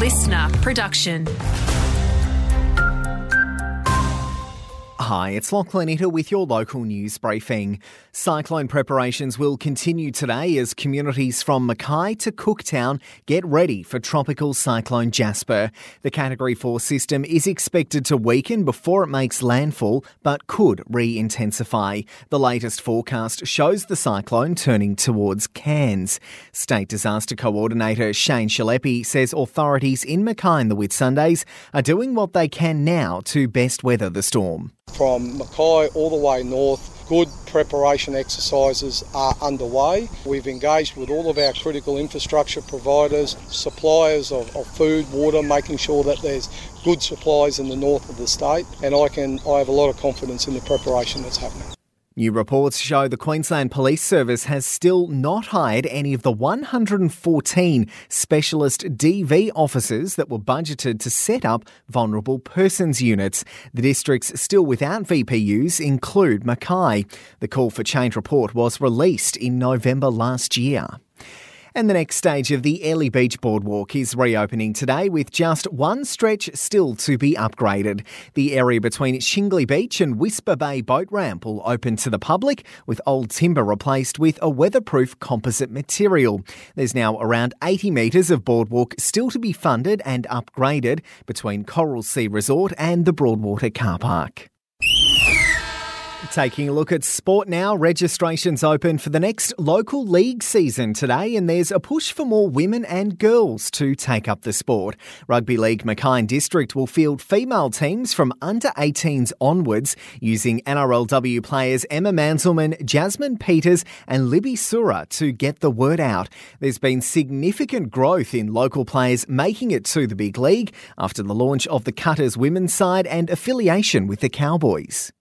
listener production. Hi, it's Lachlan Itter with your local news briefing. Cyclone preparations will continue today as communities from Mackay to Cooktown get ready for tropical cyclone Jasper. The Category 4 system is expected to weaken before it makes landfall, but could re-intensify. The latest forecast shows the cyclone turning towards Cairns. State Disaster Coordinator Shane Chelepy says authorities in Mackay and the Whitsundays are doing what they can now to best weather the storm. From Mackay all the way north, good preparation exercises are underway. We've engaged with all of our critical infrastructure providers, suppliers of, of, food, water, making sure that there's good supplies in the north of the state, and I can I have a lot of confidence in the preparation that's happening. New reports show the Queensland Police Service has still not hired any of the 114 specialist DV officers that were budgeted to set up vulnerable persons units. The districts still without VPUs include Mackay. The call for change report was released in November last year. And the next stage of the Airlie Beach Boardwalk is reopening today with just one stretch still to be upgraded. The area between Shingley Beach and Whisper Bay Boat Ramp will open to the public with old timber replaced with a weatherproof composite material. There's now around 80 metres of boardwalk still to be funded and upgraded between Coral Sea Resort and the Broadwater car park. Taking a look at sport now, registrations open for the next local league season today, and there's a push for more women and girls to take up the sport. Rugby League Mackay District will field female teams from under 18s onwards using NRLW players Emma Manzelmann, Jasmine Peters, and Libby Surha to get the word out. There's been significant growth in local players making it to the big league after the launch of the Cutters women's side and affiliation with the Cowboys.